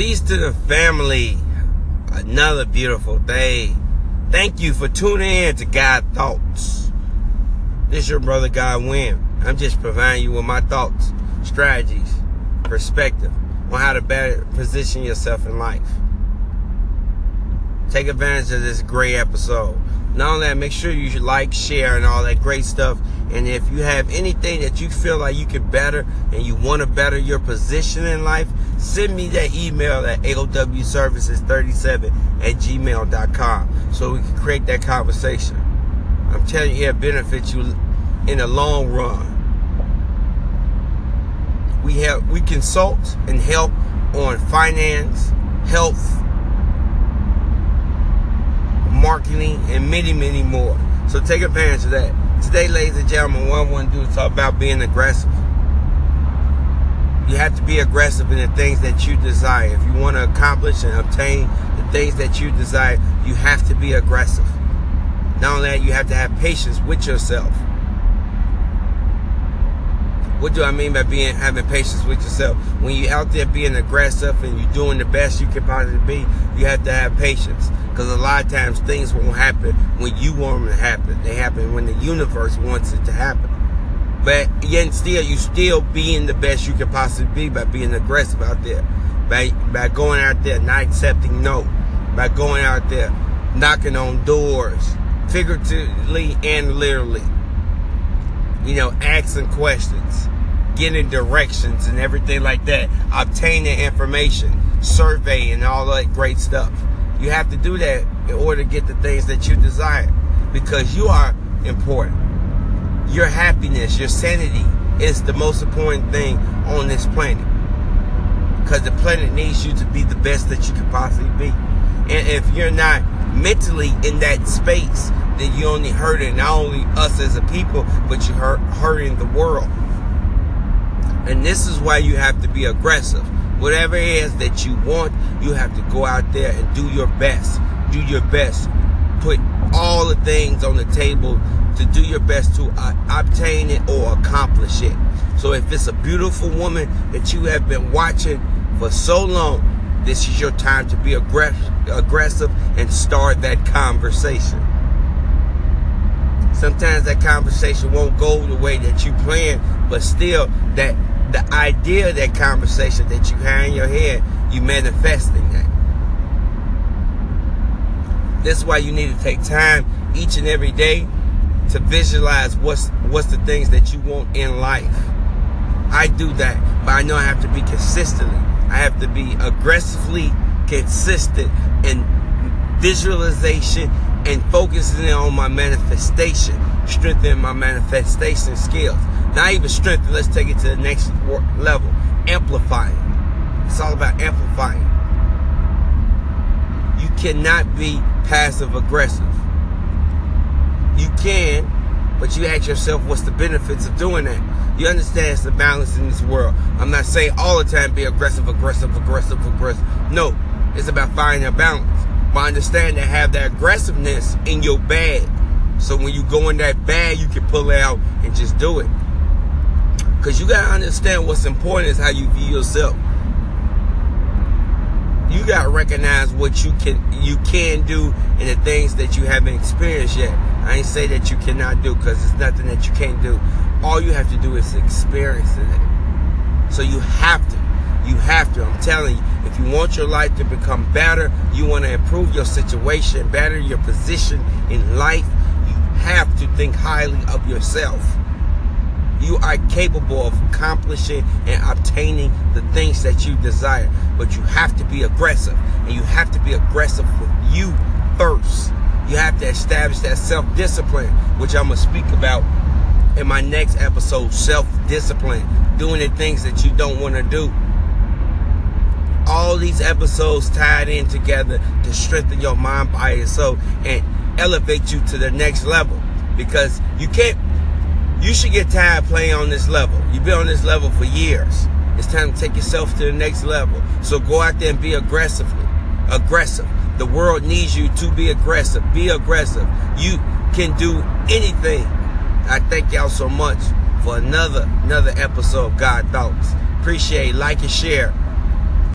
Peace to the family. Another beautiful day. Thank you for tuning in to God Thoughts. This is your brother God Win. I'm just providing you with my thoughts, strategies, perspective on how to better position yourself in life. Take advantage of this great episode. Not only that, make sure you like, share, and all that great stuff. And if you have anything that you feel like you can better and you want to better your position in life, send me that email at aowservices37 at gmail.com so we can create that conversation. I'm telling you, it benefits you in the long run. We have we consult and help on finance, health, marketing, and many, many more. So take advantage of that. Today, ladies and gentlemen, what I want to do is talk about being aggressive. You have to be aggressive in the things that you desire. If you want to accomplish and obtain the things that you desire, you have to be aggressive. Not only that, you have to have patience with yourself. What do I mean by being having patience with yourself? When you're out there being aggressive and you're doing the best you can possibly be, you have to have patience. Because a lot of times things won't happen when you want them to happen. They happen when the universe wants it to happen. But yet still, you still being the best you can possibly be by being aggressive out there. By, by going out there, not accepting no. By going out there, knocking on doors, figuratively and literally you know, asking questions, getting directions and everything like that, obtaining information, surveying all that great stuff. You have to do that in order to get the things that you desire because you are important. Your happiness, your sanity is the most important thing on this planet because the planet needs you to be the best that you can possibly be. And if you're not mentally in that space, then you only hurting not only us as a people, but you're hurt, hurting the world. And this is why you have to be aggressive. Whatever it is that you want, you have to go out there and do your best. Do your best. Put all the things on the table to do your best to uh, obtain it or accomplish it. So if it's a beautiful woman that you have been watching for so long, this is your time to be aggressive and start that conversation. Sometimes that conversation won't go the way that you plan, but still that the idea of that conversation that you have in your head, you manifesting that. That's why you need to take time each and every day to visualize what's what's the things that you want in life. I do that, but I know I have to be consistently. I have to be aggressively consistent in visualization and focusing on my manifestation, strengthening my manifestation skills. Not even strengthen, let's take it to the next level. Amplifying. It's all about amplifying. You cannot be passive aggressive. You can, but you ask yourself what's the benefits of doing that. You understand it's the balance in this world. I'm not saying all the time be aggressive, aggressive, aggressive, aggressive. No, it's about finding a balance. But understand that have that aggressiveness in your bag. So when you go in that bag, you can pull out and just do it. Because you got to understand what's important is how you view yourself. You got to recognize what you can you can do and the things that you haven't experienced yet. I ain't say that you cannot do because it's nothing that you can't do. All you have to do is experience it. So you have to. You have to. I'm telling you, if you want your life to become better, you want to improve your situation, better your position in life, you have to think highly of yourself. You are capable of accomplishing and obtaining the things that you desire, but you have to be aggressive, and you have to be aggressive with you first. You have to establish that self discipline, which I'm going to speak about in my next episode self discipline, doing the things that you don't want to do all these episodes tied in together to strengthen your mind, body, and soul and elevate you to the next level. Because you can't, you should get tired playing on this level. You've been on this level for years. It's time to take yourself to the next level. So go out there and be aggressively, aggressive. The world needs you to be aggressive. Be aggressive. You can do anything. I thank y'all so much for another another episode of God Thoughts. Appreciate, like and share.